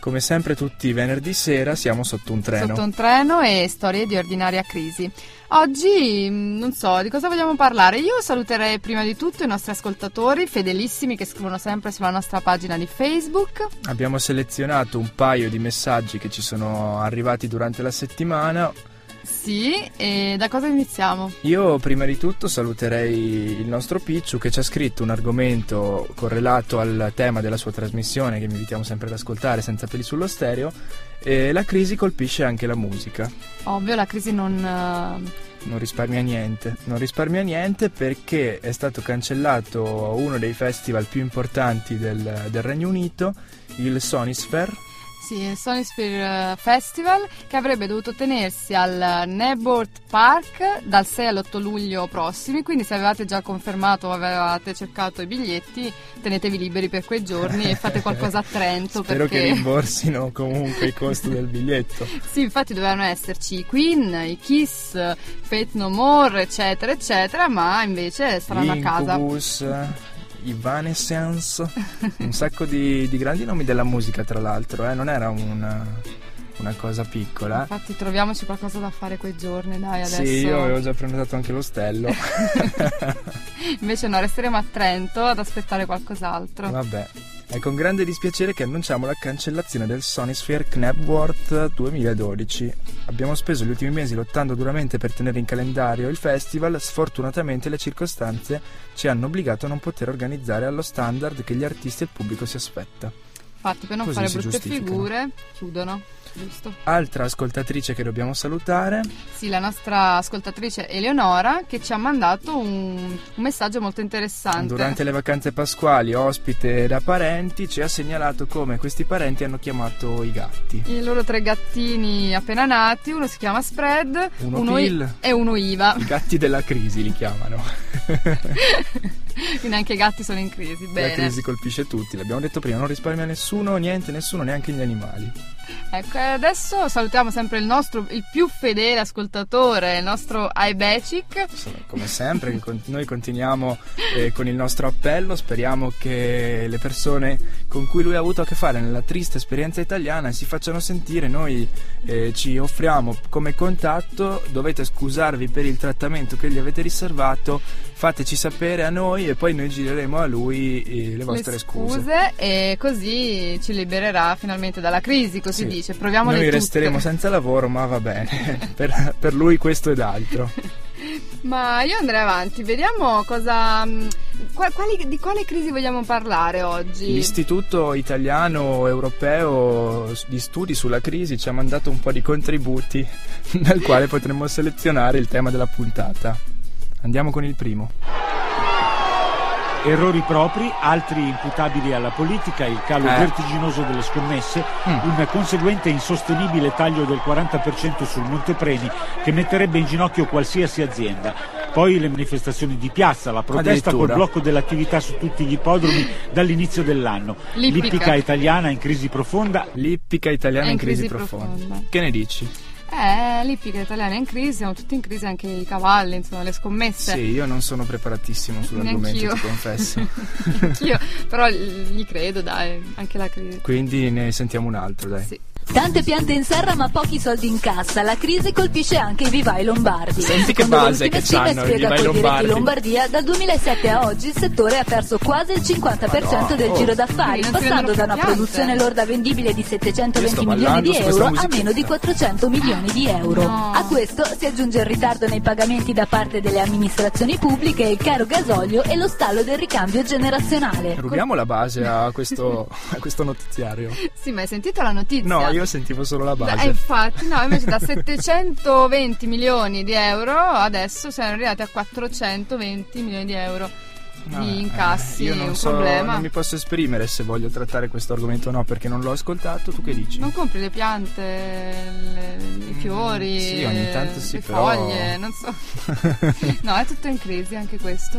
Come sempre tutti i venerdì sera siamo sotto un treno. Sotto un treno e storie di ordinaria crisi. Oggi mm, non so di cosa vogliamo parlare. Io saluterei prima di tutto i nostri ascoltatori fedelissimi che scrivono sempre sulla nostra pagina di Facebook. Abbiamo selezionato un paio di messaggi che ci sono arrivati durante la settimana sì, e da cosa iniziamo? Io prima di tutto saluterei il nostro Picciu che ci ha scritto un argomento correlato al tema della sua trasmissione che vi invitiamo sempre ad ascoltare senza peli sullo stereo e la crisi colpisce anche la musica. Ovvio, la crisi non... Uh non risparmia niente. Non risparmia niente perché è stato cancellato uno dei festival più importanti del, del Regno Unito, il Sonisphere sì, il Sonisphere eh, Festival che avrebbe dovuto tenersi al Nebort Park dal 6 all'8 luglio prossimi, quindi se avevate già confermato o avevate cercato i biglietti tenetevi liberi per quei giorni e fate qualcosa a Trento. Spero perché... che rimborsino comunque il costo del biglietto. sì, infatti dovevano esserci i Queen, i Kiss, Fate No More, eccetera, eccetera, ma invece saranno Incubus. a casa. Evanescence, un sacco di, di, grandi nomi della musica tra l'altro, eh? non era una, una, cosa piccola. Infatti troviamoci qualcosa da fare quei giorni, dai adesso. Sì, io avevo già prenotato anche l'ostello. Invece no, resteremo a Trento ad aspettare qualcos'altro. Vabbè. È con grande dispiacere che annunciamo la cancellazione del Sonisphere Knebworth 2012. Abbiamo speso gli ultimi mesi lottando duramente per tenere in calendario il festival, sfortunatamente le circostanze ci hanno obbligato a non poter organizzare allo standard che gli artisti e il pubblico si aspetta. Infatti per non Così fare brutte figure chiudono giusto? Altra ascoltatrice che dobbiamo salutare. Sì, la nostra ascoltatrice Eleonora che ci ha mandato un, un, messaggio molto interessante. Durante le vacanze pasquali, ospite da parenti, ci ha segnalato come questi parenti hanno chiamato i gatti. I loro tre gattini appena nati, uno si chiama Spread, uno, uno Pill I- e uno Iva. I gatti della crisi li chiamano. Quindi anche i gatti sono in crisi. Bene. La crisi colpisce tutti, l'abbiamo detto prima, non risparmia nessuno, niente, nessuno, neanche gli animali. Ecco, adesso salutiamo sempre il nostro, il più fedele ascoltatore, il nostro iBecic. Come sempre, noi continuiamo eh, con il nostro appello, speriamo che le persone con cui lui ha avuto a che fare nella triste esperienza italiana si facciano sentire, noi eh, ci offriamo come contatto, dovete scusarvi per il trattamento che gli avete riservato, fateci sapere a noi e poi noi gireremo a lui eh, le vostre le scuse. scuse. E così ci libererà finalmente dalla crisi, così sì. dice. Proviamole Noi tutte. resteremo senza lavoro, ma va bene. per, per lui questo ed altro. Ma io andrei avanti, vediamo cosa. Mm, quali, di quale crisi vogliamo parlare oggi? L'Istituto Italiano Europeo di Studi sulla Crisi ci ha mandato un po' di contributi, dal quale potremmo selezionare il tema della puntata. Andiamo con il primo. Errori propri, altri imputabili alla politica, il calo eh. vertiginoso delle scommesse, mm. un conseguente e insostenibile taglio del 40% sul Montepremi che metterebbe in ginocchio qualsiasi azienda. Poi le manifestazioni di piazza, la protesta col blocco dell'attività su tutti gli ippodromi dall'inizio dell'anno. L'ippica, L'ippica italiana in crisi profonda. L'ippica italiana in, in crisi, crisi profonda. profonda. Che ne dici? Eh, l'ippica italiana è in crisi, siamo tutti in crisi, anche i cavalli, insomma, le scommesse. Sì, io non sono preparatissimo sull'argomento, ti confesso. Anch'io, però gli credo, dai, anche la crisi. Quindi ne sentiamo un altro, dai. Sì. Tante piante in serra ma pochi soldi in cassa. La crisi colpisce anche i vivai lombardi. Senti che Secondo base che hanno i vivai lombardi. Lombardia, dal 2007 a oggi il settore ha perso quasi il 50% no, del giro d'affari, passando da una piante. produzione lorda vendibile di 720 milioni di euro a meno di 400 milioni di euro. No. A questo si aggiunge il ritardo nei pagamenti da parte delle amministrazioni pubbliche, il caro gasolio e lo stallo del ricambio generazionale. Rubiamo la base a questo, a questo notiziario. Sì, ma hai sentito la notizia? No, io sentivo solo la base. Eh, infatti, no, invece da 720 milioni di euro adesso siamo arrivati a 420 milioni di euro. Di eh, incassi io non un so, problema. non mi posso esprimere se voglio trattare questo argomento o no perché non l'ho ascoltato. Tu che dici? Non compri le piante, le- i fiori, Mm, sì, ogni tanto sì, le però- foglie, non so. no, è tutto in crisi anche questo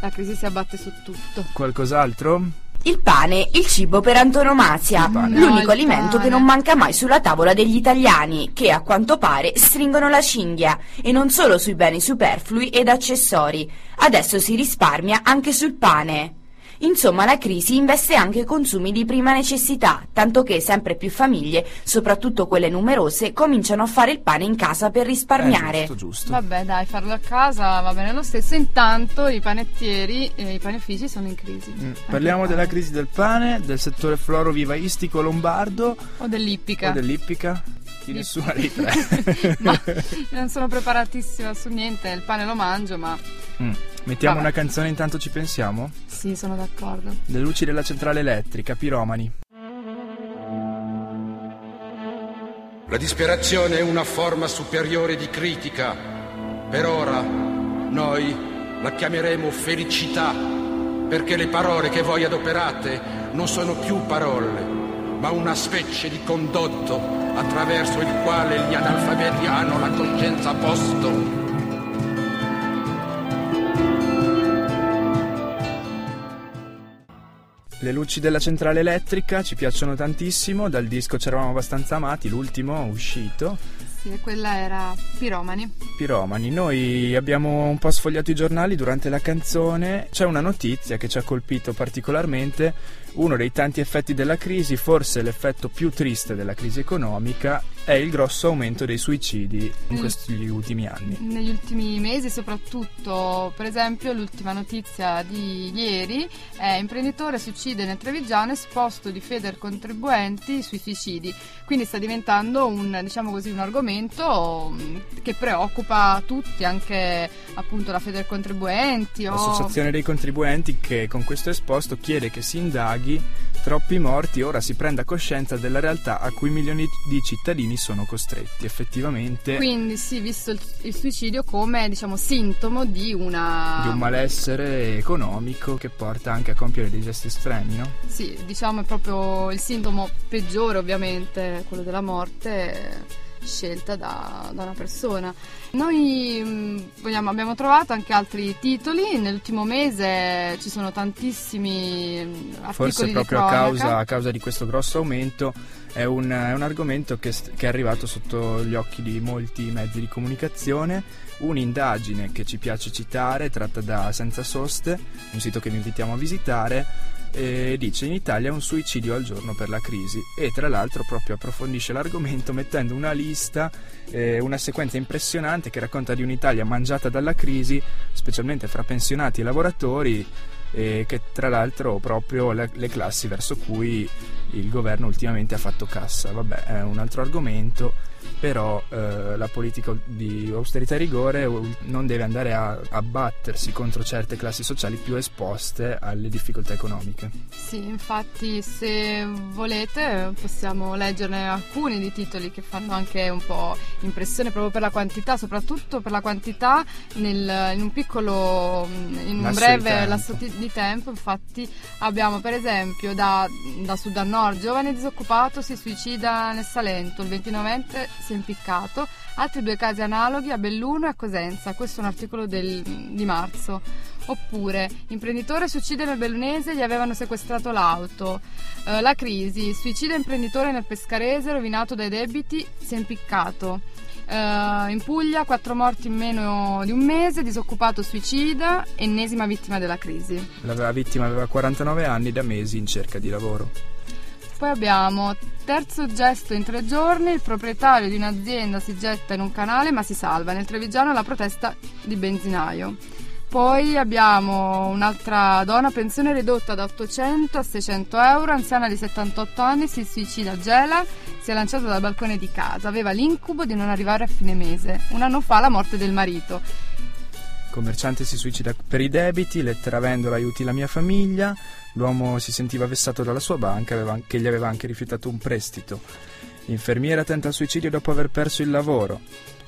la crisi si abbatte su tutto. Qualcos'altro? Il pane, il cibo per antonomasia. No, l'unico il alimento pane. che non manca mai sulla tavola degli italiani, che a quanto pare stringono la cinghia, e non solo sui beni superflui ed accessori. Adesso si risparmia anche sul pane. Insomma, la crisi investe anche i consumi di prima necessità, tanto che sempre più famiglie, soprattutto quelle numerose, cominciano a fare il pane in casa per risparmiare. Eh, giusto, giusto. Vabbè, dai, farlo a casa va bene lo stesso. Intanto i panettieri e i panifici sono in crisi. Mm, Parliamo della crisi del pane, del settore florovivaistico lombardo O dell'ippica. o dell'ippica. Di nessuna dei tre. ma non sono preparatissima su niente, il pane lo mangio, ma Mm. Mettiamo Vabbè. una canzone intanto ci pensiamo? sì, sono d'accordo. Le luci della centrale elettrica, piromani. La disperazione è una forma superiore di critica. Per ora noi la chiameremo felicità, perché le parole che voi adoperate non sono più parole, ma una specie di condotto attraverso il quale gli analfabeti hanno la coscienza a posto. Le luci della centrale elettrica ci piacciono tantissimo, dal disco ci eravamo abbastanza amati, l'ultimo uscito, Sì, e quella era Piromani. Piromani. Noi abbiamo un po' sfogliato i giornali durante la canzone, c'è una notizia che ci ha colpito particolarmente, uno dei tanti effetti della crisi, forse l'effetto più triste della crisi economica, è il grosso aumento dei suicidi in questi ultimi anni. Negli ultimi mesi, soprattutto, per esempio, l'ultima notizia di ieri è imprenditore si uccide nel Trevigiano esposto di Feder contribuenti sui suicidi. Quindi sta diventando un, diciamo così, un argomento mm, che preoccupa tutti, anche appunto la Feder contribuenti o L'associazione dei contribuenti che con questo esposto chiede che si indaghi troppi morti ora si prenda coscienza della realtà a cui milioni di cittadini sono costretti. Effettivamente Quindi sì, visto il, il suicidio come diciamo sintomo di una di un malessere economico che porta anche a compiere dei gesti estremi, no? Sì, diciamo è proprio il sintomo peggiore ovviamente, quello della morte scelta da, da una persona. Noi mh, vogliamo- abbiamo trovato anche altri titoli, nell'ultimo mese ci sono tantissimi mh, articoli Forse proprio a causa, a causa di questo grosso aumento è un, è un argomento che, che è arrivato sotto gli occhi di molti mezzi di comunicazione. Un'indagine che ci piace citare, tratta da Senza Soste, un sito che vi invitiamo a visitare, e dice in Italia un suicidio al giorno per la crisi e tra l'altro proprio approfondisce l'argomento mettendo una lista, eh, una sequenza impressionante che racconta di un'Italia mangiata dalla crisi, specialmente fra pensionati e lavoratori, e che tra l'altro proprio le, le classi verso cui il governo ultimamente ha fatto cassa. Vabbè, è un altro argomento, però eh, la politica di austerità e rigore non deve andare a abbattersi contro certe classi sociali più esposte alle difficoltà economiche. Sì, infatti se volete possiamo leggerne alcuni di titoli che fanno anche un po' impressione proprio per la quantità, soprattutto per la quantità nel- in un piccolo, in un Lasso di breve tempo. lasso di di tempo. Infatti abbiamo per esempio da, da sud a nord, giovane disoccupato si suicida nel Salento, il 29enne si è impiccato, altri due casi analoghi a Belluno e a Cosenza, questo è un articolo del- di marzo. Oppure, imprenditore si uccide nel Bellunese, gli avevano sequestrato l'auto. Eh, la crisi, suicida imprenditore nel Pescarese, rovinato dai debiti, si è impiccato. Eh, in Puglia, quattro morti in meno di un mese, disoccupato suicida, ennesima vittima della crisi. La vittima aveva 49 anni da mesi in cerca di lavoro. Poi abbiamo terzo gesto in tre giorni, il proprietario di un'azienda si getta in un canale ma si salva. Nel Trevigiano la protesta di benzinaio. Poi abbiamo un'altra donna, pensione ridotta da 800 a 600 euro, anziana di 78 anni, si suicida a Gela, si è lanciata dal balcone di casa, aveva l'incubo di non arrivare a fine mese. Un anno fa la morte del marito. Commerciante si suicida per i debiti, lettera vendola aiuti la mia famiglia, l'uomo si sentiva vessato dalla sua banca aveva- che gli aveva anche rifiutato un prestito. Infermiera tenta il suicidio dopo aver perso il lavoro.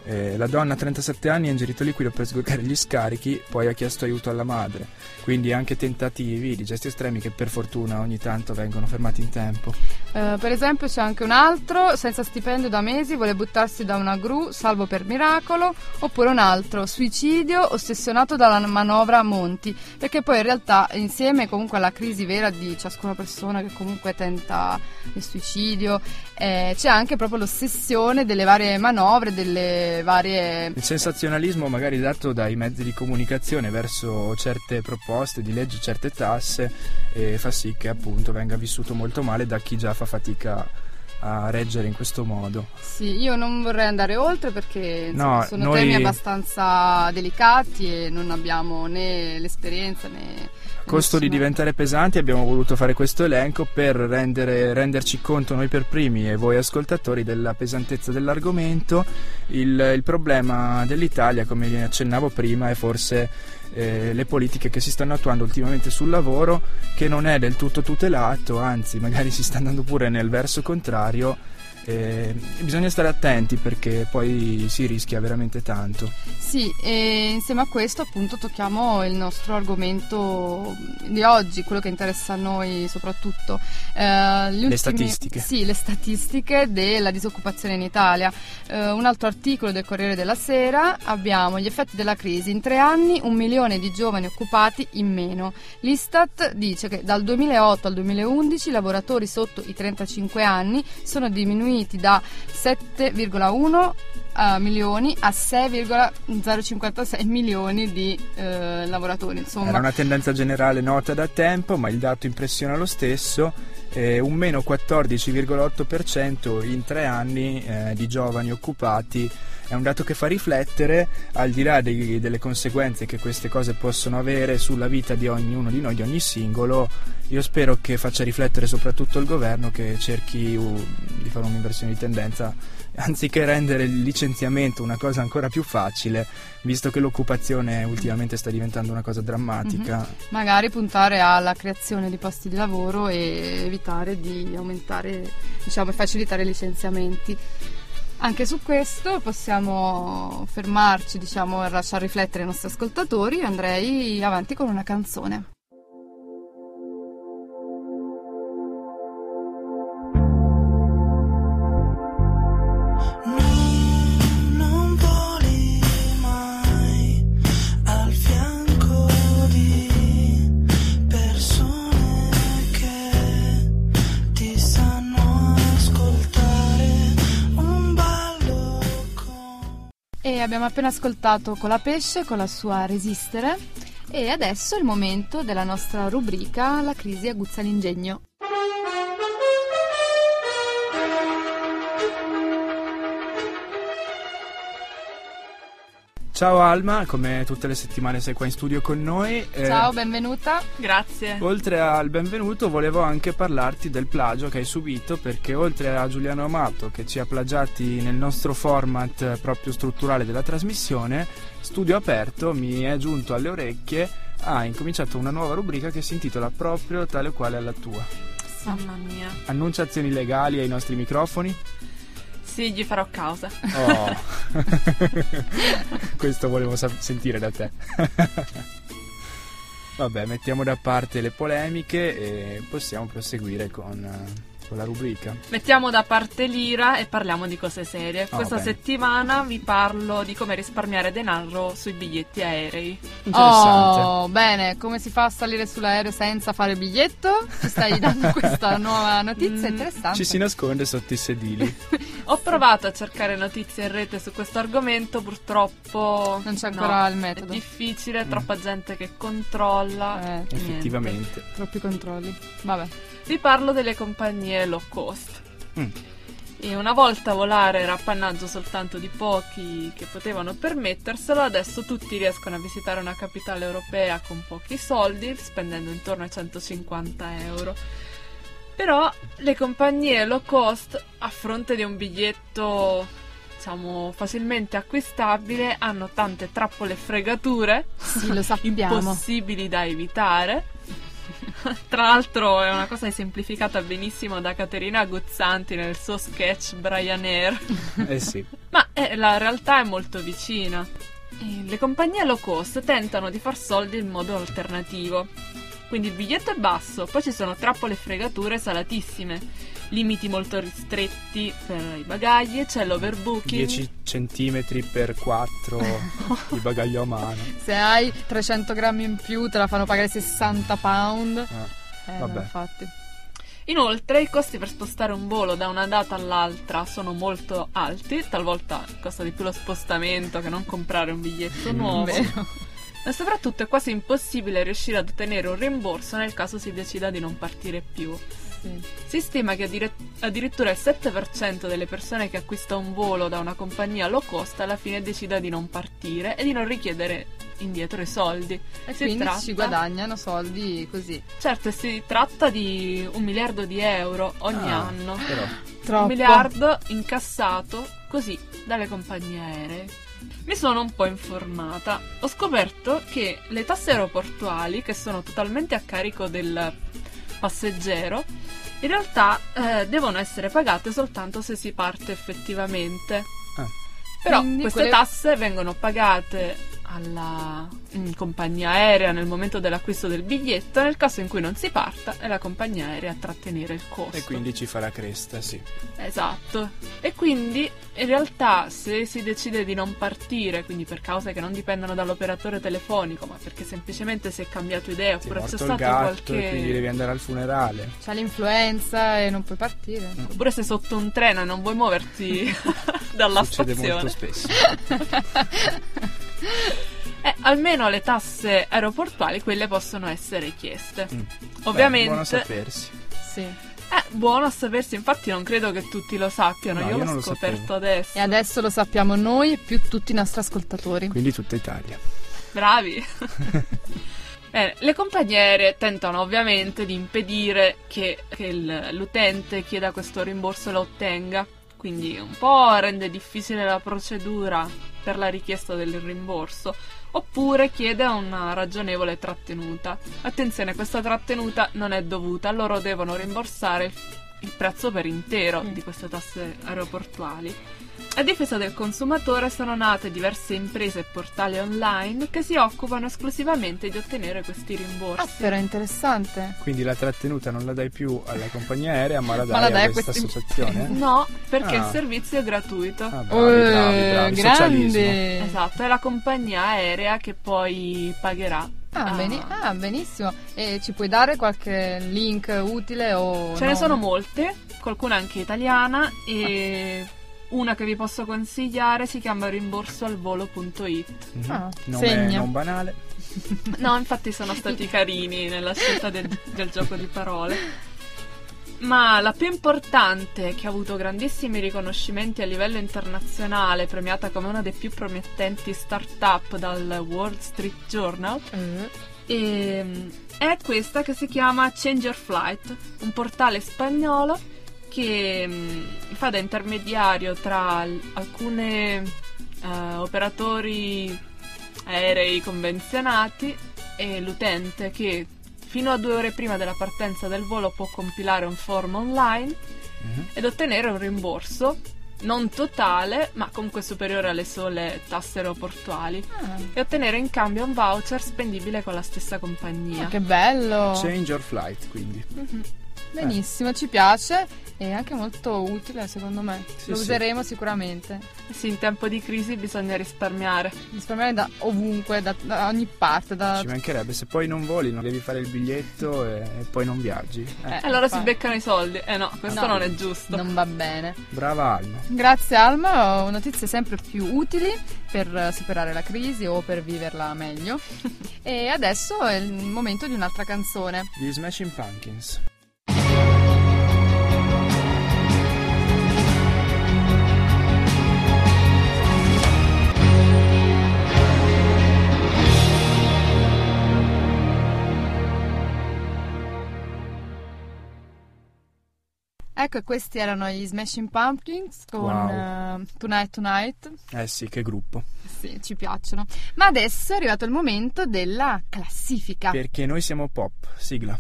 Eh, la donna a 37 anni ha ingerito liquido per sgorgare gli scarichi, poi ha chiesto aiuto alla madre. Quindi anche tentativi di gesti estremi che per fortuna ogni tanto vengono fermati in tempo. Eh, per esempio c'è anche un altro, senza stipendio da mesi, vuole buttarsi da una gru, salvo per miracolo, oppure un altro, suicidio, ossessionato dalla manovra Monti, perché poi in realtà insieme comunque alla crisi vera di ciascuna persona che comunque tenta il suicidio, eh, c'è anche proprio l'ossessione delle varie manovre, delle varie... Il sensazionalismo magari dato dai mezzi di comunicazione verso certe proposte di legge, certe tasse, eh, fa sì che appunto venga vissuto molto male da chi già fa fatica a reggere in questo modo. Sì, io non vorrei andare oltre perché insomma, No, sono noi- temi abbastanza delicati e non abbiamo né l'esperienza né... A costo di diventare pesanti abbiamo voluto fare questo elenco per rendere- renderci conto noi per primi e voi ascoltatori della pesantezza dell'argomento. Il, il problema dell'Italia, come vi accennavo prima, è forse eh, le politiche che si stanno attuando ultimamente sul lavoro, che non è del tutto tutelato, anzi magari si sta andando pure nel verso contrario. Eh, bisogna stare attenti perché poi si rischia veramente tanto. Sì, e insieme a questo appunto tocchiamo il nostro argomento di oggi, quello che interessa a noi soprattutto. Eh, ultimi- statistiche. Sì, le statistiche della disoccupazione in Italia. Eh, un altro articolo del Corriere della Sera, abbiamo gli effetti della crisi. In tre anni un milione di giovani occupati in meno. L'Istat dice che dal 2008 al 2011 i lavoratori sotto i 35 anni sono diminuiti da 7,1 eh, milioni a 6,056 milioni di eh, lavoratori. Insomma, Era una tendenza generale nota da tempo, ma il dato impressiona lo stesso. Eh, un meno 14,8% in tre anni eh, di giovani occupati è un dato che fa riflettere, al di là dei- delle conseguenze che queste cose possono avere sulla vita di ognuno di noi, di ogni singolo. Io spero che faccia riflettere soprattutto il governo che cerchi uh, di fare un'inversione di tendenza, anziché rendere il licenziamento una cosa ancora più facile, visto che l'occupazione ultimamente sta diventando una cosa drammatica. magari puntare alla creazione di posti di lavoro e evitare di aumentare, diciamo, e facilitare i licenziamenti. Anche su questo possiamo fermarci, diciamo, e lasciar riflettere i nostri ascoltatori. Andrei avanti con una canzone. Abbiamo appena ascoltato con la pesce con la sua Resistere. E adesso è il momento della nostra rubrica La crisi aguzza l'ingegno. Ciao Alma, come tutte le settimane sei qua in studio con noi. Eh, Ciao, benvenuta. Grazie. Oltre al benvenuto volevo anche parlarti del plagio che hai subito perché oltre a Giuliano Amato che ci ha plagiati nel nostro format eh, proprio strutturale della trasmissione, Studio Aperto mi è giunto alle orecchie, ha incominciato una nuova rubrica che si intitola proprio tale o quale alla tua. Mamma mia. Annunciazioni legali ai nostri microfoni? Sì, gli farò causa. Oh, questo volevo sa- sentire da te. Vabbè, mettiamo da parte le polemiche e possiamo proseguire con, eh, con la rubrica. Mettiamo da parte l'ira e parliamo di cose serie. Oh, Questa bene. settimana vi parlo di come risparmiare denaro sui biglietti aerei. Interessante. Oh, bene, come si fa a salire sull'aereo senza fare biglietto? Ci stai dando questa nuova notizia Mm, interessante. Ci si nasconde sotto i sedili. Ho provato a cercare notizie in rete su questo argomento, purtroppo Non c'è ancora il È metodo. difficile, troppa gente che controlla. Eh, niente. Effettivamente. troppi controlli. Vabbè. Vi parlo delle compagnie low cost. Mm. E una volta volare era appannaggio soltanto di pochi che potevano permetterselo, adesso tutti riescono a visitare una capitale europea con pochi soldi, spendendo intorno ai 150 euro. Però le compagnie low cost, a fronte di un biglietto, diciamo, facilmente acquistabile, hanno tante trappole e fregature Sì, impossibili da evitare. Tra l'altro è una cosa esemplificata benissimo da Caterina Guzzanti nel suo sketch Brian Air. Eh sì. Ma eh, la realtà è molto vicina. Le compagnie low cost tentano di far soldi in modo alternativo. Quindi il biglietto è basso, poi ci sono trappole e fregature salatissime, limiti molto ristretti per i bagagli, c'è l'overbooking. 10 centimetri per 4 di bagaglio a mano. Se hai 300 grammi in più te la fanno pagare 60 pound. Ah, Eh, vabbè. infatti. Inoltre i costi per spostare un volo da una data all'altra sono molto alti, talvolta costa di più lo spostamento che non comprare un biglietto nuovo. Vero. Ma soprattutto è quasi impossibile riuscire ad ottenere un rimborso nel caso si decida di non partire più. Sì. Si stima che addire- addirittura il 7% delle persone che acquista un volo da una compagnia low cost alla fine decida di non partire e di non richiedere indietro i soldi. E Si quindi tratta- ci guadagnano soldi così. Certo, si tratta di un miliardo di euro ogni Ah, anno. Però, Troppo. Un miliardo incassato così dalle compagnie aeree. Mi sono un po' informata. Ho scoperto che le tasse aeroportuali, che sono totalmente a carico del passeggero, in realtà eh, devono essere pagate soltanto se si parte effettivamente. Ah. Però Quindi queste quelle- tasse vengono pagate alla mm, compagnia aerea nel momento dell'acquisto del biglietto, nel caso in cui non si parta è la compagnia aerea a trattenere il costo. e quindi ci fa la cresta, sì. Esatto. E quindi in realtà se si decide di non partire, quindi per cause che non dipendono dall'operatore telefonico, ma perché semplicemente si è cambiato idea Ti oppure c'è stato gatto e quindi devi qualche andare al funerale. C'è l'influenza e non puoi partire. oppure sei sotto un treno e non vuoi muoverti dalla Succede molto stazione. spesso. Eh, almeno le tasse aeroportuali quelle possono essere chieste. Mm. Ovviamente Beh, buono sapersi. Sì. Eh, buono a sapersi, infatti non credo che tutti lo sappiano, No, io, io l'ho lo scoperto sapevo. adesso. E adesso lo sappiamo noi e più tutti i nostri ascoltatori. Quindi tutta Italia. Bravi. Bene, le compagnie aeree tentano ovviamente di impedire che, che il- l'utente chieda questo rimborso e lo ottenga, quindi un po' rende difficile la procedura per la richiesta del rimborso, oppure chiede una ragionevole trattenuta. Attenzione, questa trattenuta non è dovuta, loro devono rimborsare il, prezzo per intero di queste tasse aeroportuali. A difesa del consumatore sono nate diverse imprese e portali online che si occupano esclusivamente di ottenere questi Ah, rimborsi. però è interessante. Quindi la trattenuta non la dai più alla compagnia aerea, ma la dai, Ma la dai a questa questi- associazione? No, perché Ah. il servizio è gratuito. Ah, bravi, bravi, Eh, bravi. Socialismo. grande. Esatto, è la compagnia aerea che poi pagherà. Ah, Ah. beni- ah, benissimo. E ci puoi dare qualche link utile o Ce ne no? sono molte, qualcuna anche italiana e una che vi posso consigliare si chiama rimborsoalvolo.it. Mhm. Ah, Nome segna. non banale. No, infatti sono stati carini nella scelta del, del gioco di parole. Ma la più importante, che ha avuto grandissimi riconoscimenti a livello internazionale, premiata come una dei più promettenti start-up dal Wall Street Journal, ehm, è questa che si chiama Change Your Flight, un portale spagnolo che mm, fa da intermediario tra l- alcune eh, operatori aerei convenzionati e l'utente che fino a due ore prima della partenza del volo può compilare un form online Mhm. ed ottenere un rimborso non totale ma comunque superiore alle sole tasse aeroportuali ah, e ottenere in cambio un voucher spendibile con la stessa compagnia. che bello. Change your flight, quindi. Mhm. Benissimo, ci piace e anche molto utile secondo me. Sì, Lo sì. useremo sicuramente. Sì, in tempo di crisi bisogna risparmiare. Risparmiare da ovunque, da, da ogni parte. Da... Ci mancherebbe, se poi non voli, non devi fare il biglietto e, e poi non viaggi. Eh, Eh, allora si infatti. beccano i soldi. Eh no, questo No. non è giusto. Non va bene. Brava Alma. Grazie Alma, ho notizie sempre più utili per eh, superare la crisi o per viverla meglio. e adesso è il momento di un'altra canzone. Gli Smashing Pumpkins. Ecco, questi erano gli Smashing Pumpkins con Wow. eh, Tonight Tonight. Eh sì, che gruppo. Sì, ci piacciono. Ma adesso è arrivato il momento della classifica. Perché noi siamo pop. Sigla.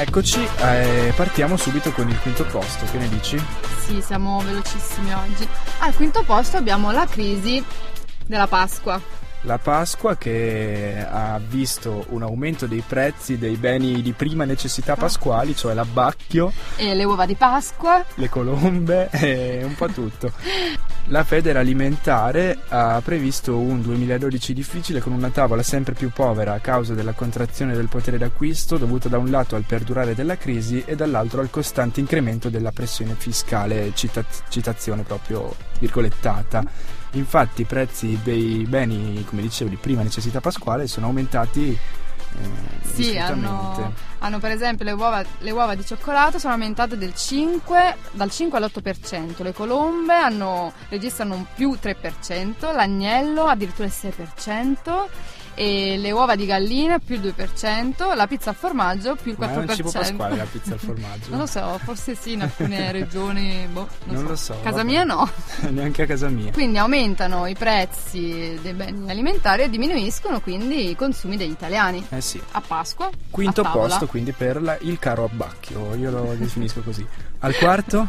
Eccoci, eh, partiamo subito con il quinto posto, che ne dici? Sì, siamo velocissimi oggi. Al quinto posto abbiamo la crisi della Pasqua. La Pasqua che ha visto un aumento dei prezzi dei beni di prima necessità pasquali, cioè l'abbacchio, E le uova di Pasqua. le colombe e un po' tutto. La Federalimentare ha previsto un 2012 difficile con una tavola sempre più povera a causa della contrazione del potere d'acquisto dovuta da un lato al perdurare della crisi e dall'altro al costante incremento della pressione fiscale, cita- citazione proprio virgolettata. Infatti i prezzi dei beni, come dicevo, di prima necessità pasquale sono aumentati eh, Sì, hanno, hanno per esempio le uova, le uova di cioccolato sono aumentate del 5, dal 5 all'8%, le colombe hanno, registrano un più 3%, l'agnello addirittura il 6%, e le uova di gallina più il 2%, la pizza al formaggio più il 4%. Ma è un cibo pasquale la pizza al formaggio? Non lo so, forse sì in alcune regioni, boh, non, Non so. lo so, Casa vabbè. mia no. Neanche a casa mia. Quindi aumentano i prezzi dei beni alimentari e diminuiscono quindi i consumi degli italiani. Eh sì. A Pasqua. Quinto a posto quindi per la- il caro abbacchio, io lo definisco così. Al quarto?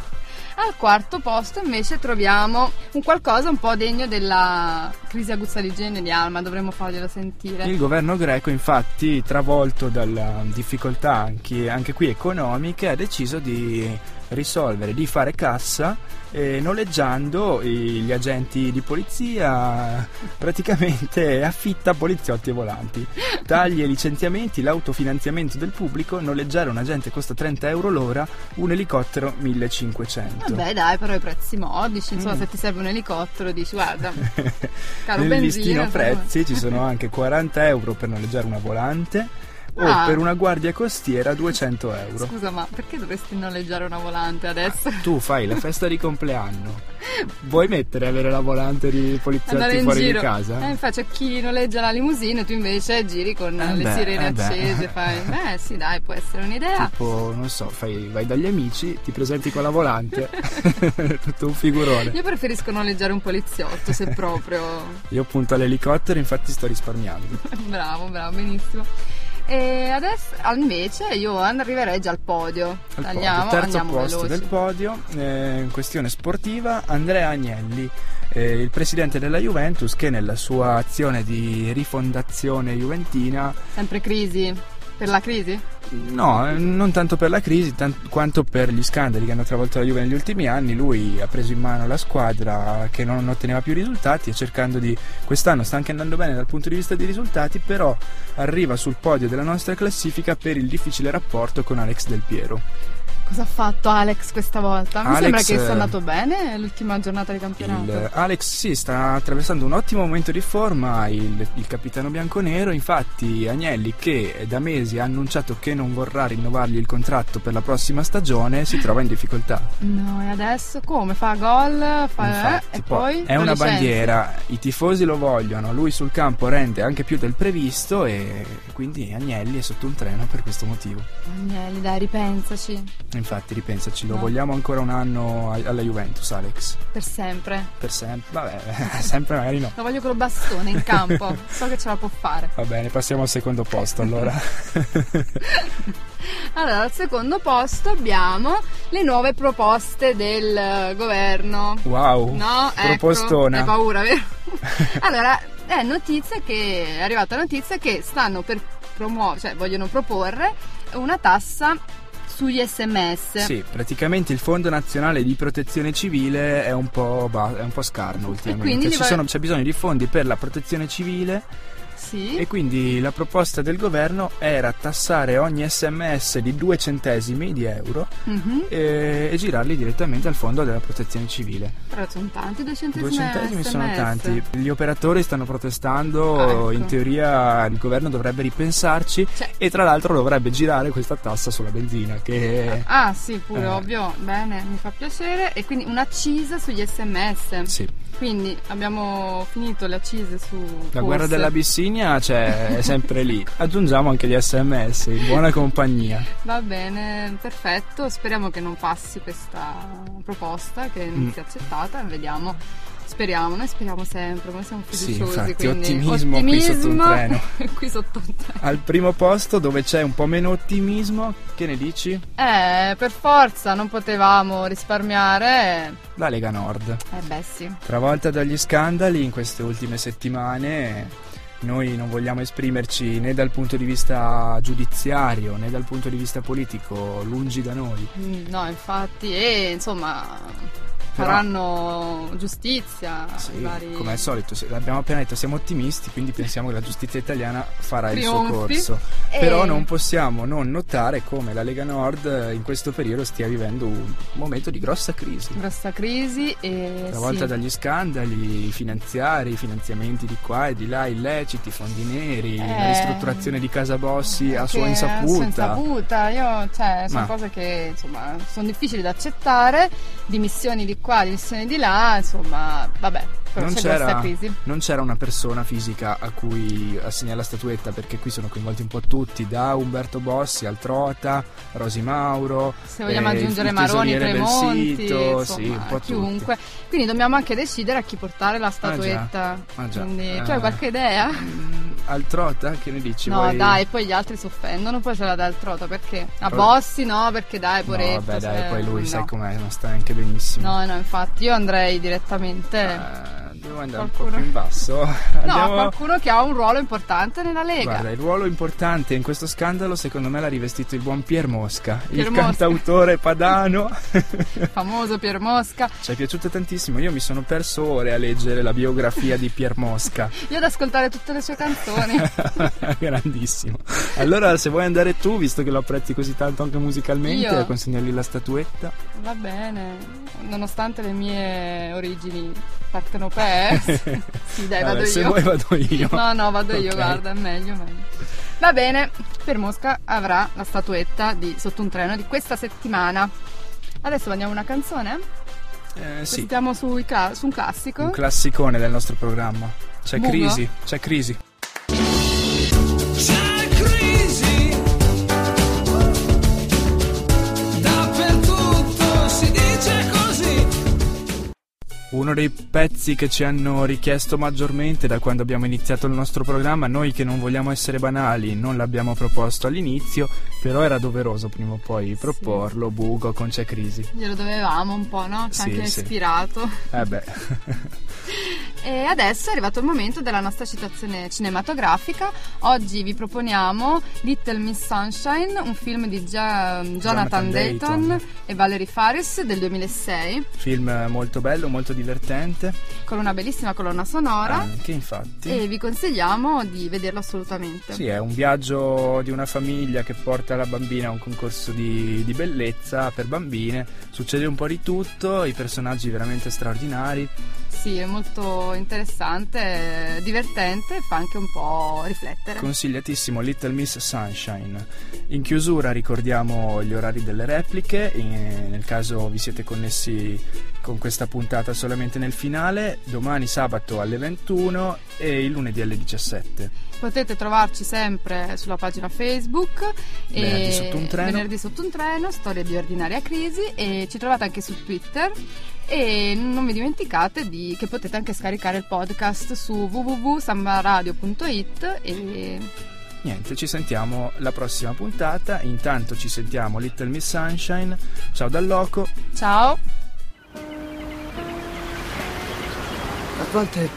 Al quarto posto invece troviamo un qualcosa un po' degno della crisi aguzza di genere di Alma, dovremmo farglielo sentire. Il governo greco infatti, travolto dalle difficoltà anche, anche qui economiche, ha deciso di risolvere, di fare cassa eh, noleggiando i- gli agenti di polizia, praticamente affitta poliziotti e volanti. Tagli e licenziamenti, l'autofinanziamento del pubblico, noleggiare un agente costa 30 euro l'ora, un elicottero 1500. Vabbè dai, però i prezzi modici, insomma Mm. se ti serve un elicottero dici guarda, caro Nel benzina, listino prezzi ci sono anche 40 euro per noleggiare una volante Ah. o per una guardia costiera 200 euro. Scusa ma perché dovresti noleggiare una volante adesso? Tu fai la festa di compleanno, vuoi mettere avere la volante di poliziotti fuori giro. di casa? Eh, infatti c'è chi noleggia la limousine, tu invece giri con Eh le beh, sirene eh beh. accese, fai. Beh sì dai, può essere un'idea. Tipo, non so, fai- vai dagli amici, ti presenti con la volante, tutto un figurone. Io preferisco noleggiare un poliziotto se proprio. Io punto all'elicottero, infatti sto risparmiando. bravo, bravo, benissimo. E adesso invece io arriverei già al podio. Al Andiamo, podio. Terzo andiamo posto veloci. del podio, eh, in questione sportiva, Andrea Agnelli, eh, il presidente della Juventus che nella sua azione di rifondazione juventina, Sempre crisi. Per la crisi? no, eh, non tanto per la crisi tan- quanto per gli scandali che hanno travolto la Juve negli ultimi anni, lui ha preso in mano la squadra che non otteneva più risultati e cercando di... quest'anno sta anche andando bene dal punto di vista dei risultati, però arriva sul podio della nostra classifica per il difficile rapporto con Alex Del Piero. Cosa ha fatto Alex questa volta? Mi Alex, sembra che eh, sia andato bene l'ultima giornata di campionato. Il- Alex sì, sta attraversando un ottimo momento di forma, il, il capitano bianconero, infatti Agnelli che da mesi ha annunciato che non vorrà rinnovargli il contratto per la prossima stagione si trova in difficoltà. No, e adesso come? Fa gol? Fa... Infatti, eh, e poi è una bandiera, i tifosi lo vogliono, lui sul campo rende anche più del previsto e quindi Agnelli è sotto un treno per questo motivo. Agnelli, dai, ripensaci. Infatti, ripensaci, lo No. vogliamo ancora un anno alla Juventus, Alex. Per sempre. Per sempre, vabbè, sempre magari no. Lo voglio col bastone in campo. so che ce la può fare. Va bene, passiamo al secondo posto allora. Allora, al secondo posto abbiamo le nuove proposte del eh, governo. wow, No, ecco, propostona. hai paura, vero? allora, è notizia che è arrivata la notizia che stanno per promuovere, cioè vogliono proporre una tassa sugli sms. Sì, praticamente il Fondo Nazionale di Protezione Civile è un po', ba- è un po scarno ultimamente. Ci va- sono- c'è bisogno di fondi per la protezione civile Sì. e quindi la proposta del governo era tassare ogni sms di 2 centesimi di euro Mhm. e, e girarli direttamente al Fondo della Protezione Civile. Però sono tanti, 2 centesimi, 2 centesimi sono SMS. tanti. Gli operatori stanno protestando, ecco. in teoria il governo dovrebbe ripensarci Cioè- e tra l'altro dovrebbe girare questa tassa sulla benzina che Ah sì, pure Eh. ovvio, bene, mi fa piacere. E quindi un'accisa sugli sms. sì. Quindi abbiamo finito le accise su. La Forse. guerra dell'Abissinia c'è è sempre lì. Aggiungiamo anche gli sms, in buona compagnia. Va bene, perfetto. Speriamo che non passi questa proposta, che non Mm. sia accettata. Vediamo. Speriamo, noi speriamo sempre, noi siamo Sì, fiduciosi. infatti, quindi ottimismo qui sotto un treno. qui sotto un treno. Al primo posto dove c'è un po' meno ottimismo, che ne dici? Eh, per forza, non potevamo risparmiare. La Lega Nord. Eh beh sì. Travolta dagli scandali in queste ultime settimane, noi non vogliamo esprimerci né dal punto di vista giudiziario né dal punto di vista politico, lungi da noi. Mm, No, infatti, e insomma Però- faranno giustizia. Sì, vari... come al solito, se- l'abbiamo appena detto, siamo ottimisti, quindi pensiamo che la giustizia italiana farà il suo Trionfi. corso. E- Però non possiamo non notare come la Lega Nord eh, in questo periodo stia vivendo un momento di grossa crisi. Grossa crisi e Travolta sì. dagli scandali finanziari, finanziamenti di qua e di là, illeciti, fondi neri, la Eh, ristrutturazione di Casa Bossi a sua A sua insaputa. insaputa, io, cioè, sono Ma- cose che insomma sono difficili da accettare, dimissioni di qua, dimissioni di là, insomma, vabbè, Non c'era, non c'era una persona fisica a cui assegnare la statuetta perché qui sono coinvolti un po' tutti, da Umberto Bossi al Trota, Rosi Mauro, Se vogliamo eh, aggiungere Maroni, Tremonti, sito, insomma, sì, un po' tutti. chiunque. Quindi dobbiamo anche decidere a chi portare la statuetta. Ah, già. Quindi, Eh. tu hai qualche idea? Al Trota che ne dici? No, Vuoi- dai, poi gli altri si offendono, poi se la dà il trota perché? A Ro- Bossi no, perché dai, No, poretto. vabbè, dai, se- poi lui no. sai com'è, non sta neanche benissimo. No, no, infatti io andrei direttamente. Eh, devo andare un Qualcuno- po' più in basso. No, Andiamo- qualcuno che ha un ruolo importante nella Lega. Guarda, il ruolo importante in questo scandalo secondo me l'ha rivestito il buon Pier Mosca, Pier il Mosca. cantautore padano. Famoso Pier Mosca. Ci è piaciuto tantissimo, io mi sono perso ore a leggere la biografia di Pier Mosca. Io ad ascoltare tutte le sue canzoni. Grandissimo. Allora, se vuoi andare tu, visto che lo apprezzi così tanto anche musicalmente, Io? a consegnargli la statuetta. Va bene, nonostante le mie origini partenopee. sì, dai, Vabbè, vado se io. vuoi vado io. No, no, vado io, Ok. guarda, è meglio, meglio. Va bene, per Mosca avrà la statuetta di Sotto un treno di questa settimana. Adesso mandiamo una canzone? Eh, sì, Stiamo cla- su un classico. un classicone del nostro programma. C'è Bugo? crisi, c'è crisi. Uno dei pezzi che ci hanno richiesto maggiormente da quando abbiamo iniziato il nostro programma, noi che non vogliamo essere banali, non l'abbiamo proposto all'inizio, però era doveroso prima o poi proporlo, Bugo con C'è Crisi. Glielo dovevamo un po', no? Ci ha Sì, anche sì. ispirato. Eh beh, E adesso è arrivato il momento della nostra citazione cinematografica. Oggi vi proponiamo Little Miss Sunshine, un film di Gia- Jonathan, Jonathan Dayton, Dayton. e Valerie Faris del 2006, film molto bello, molto divertente, con una bellissima colonna sonora. anche infatti. E vi consigliamo di vederlo assolutamente. Sì, è un viaggio di una famiglia che porta la bambina a un concorso di, di bellezza per bambine. Succede un po' di tutto, i personaggi veramente straordinari. Sì, è molto interessante, divertente e fa anche un po' riflettere. Consigliatissimo Little Miss Sunshine. In chiusura ricordiamo gli orari delle repliche, nel caso vi siete connessi con questa puntata solamente nel finale, domani sabato alle 21 e il lunedì alle 17. Potete trovarci sempre sulla pagina Facebook Venerdì sotto un treno. Venerdì sotto un treno, storia di ordinaria crisi e ci trovate anche su Twitter e non vi dimenticate di, che potete anche scaricare il podcast su www.sambaradio.it e Niente, ci sentiamo la prossima puntata. Intanto ci sentiamo Little Miss Sunshine. Ciao dal loco. ciao! A volte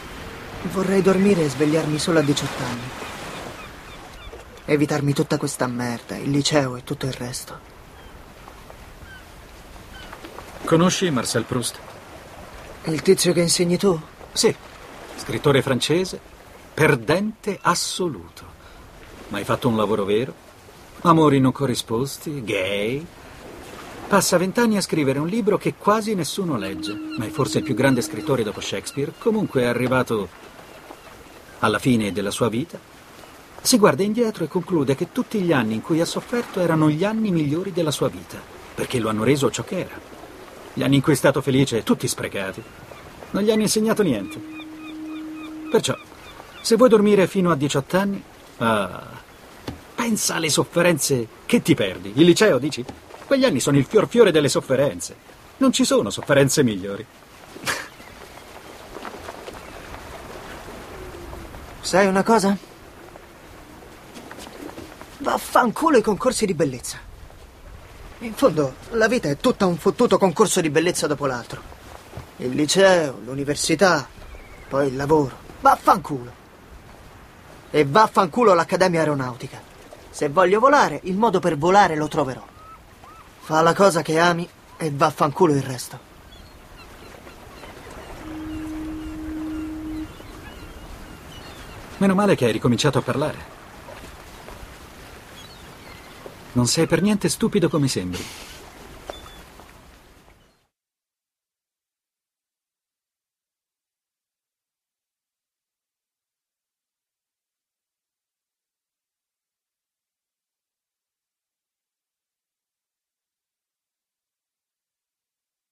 vorrei dormire e svegliarmi solo a 18 anni. Evitarmi tutta questa merda, il liceo e tutto il resto. Conosci Marcel Proust? Il tizio che insegni tu? Sì, scrittore francese, perdente assoluto. Ma hai fatto un lavoro vero? Amori non corrisposti, gay. Passa vent'anni a scrivere un libro che quasi nessuno legge, ma è forse il più grande scrittore dopo Shakespeare. Comunque è arrivato alla fine della sua vita. Si guarda indietro e conclude che tutti gli anni in cui ha sofferto erano gli anni migliori della sua vita, perché lo hanno reso ciò che era. Gli anni in cui è stato felice, tutti sprecati. Non gli hanno insegnato niente. Perciò, se vuoi dormire fino a 18 anni, ah, pensa alle sofferenze che ti perdi. Il liceo, dici? Quegli anni sono il fior fiore delle sofferenze. Non ci sono sofferenze migliori. Sai una cosa? Vaffanculo i concorsi di bellezza. In fondo, la vita è tutta un fottuto concorso di bellezza dopo l'altro. Il liceo, l'università, poi il lavoro. Vaffanculo. E vaffanculo l'Accademia Aeronautica. Se voglio volare, il modo per volare lo troverò. Fa la cosa che ami e vaffanculo il resto. Meno male che hai ricominciato a parlare. Non sei per niente stupido come sembri.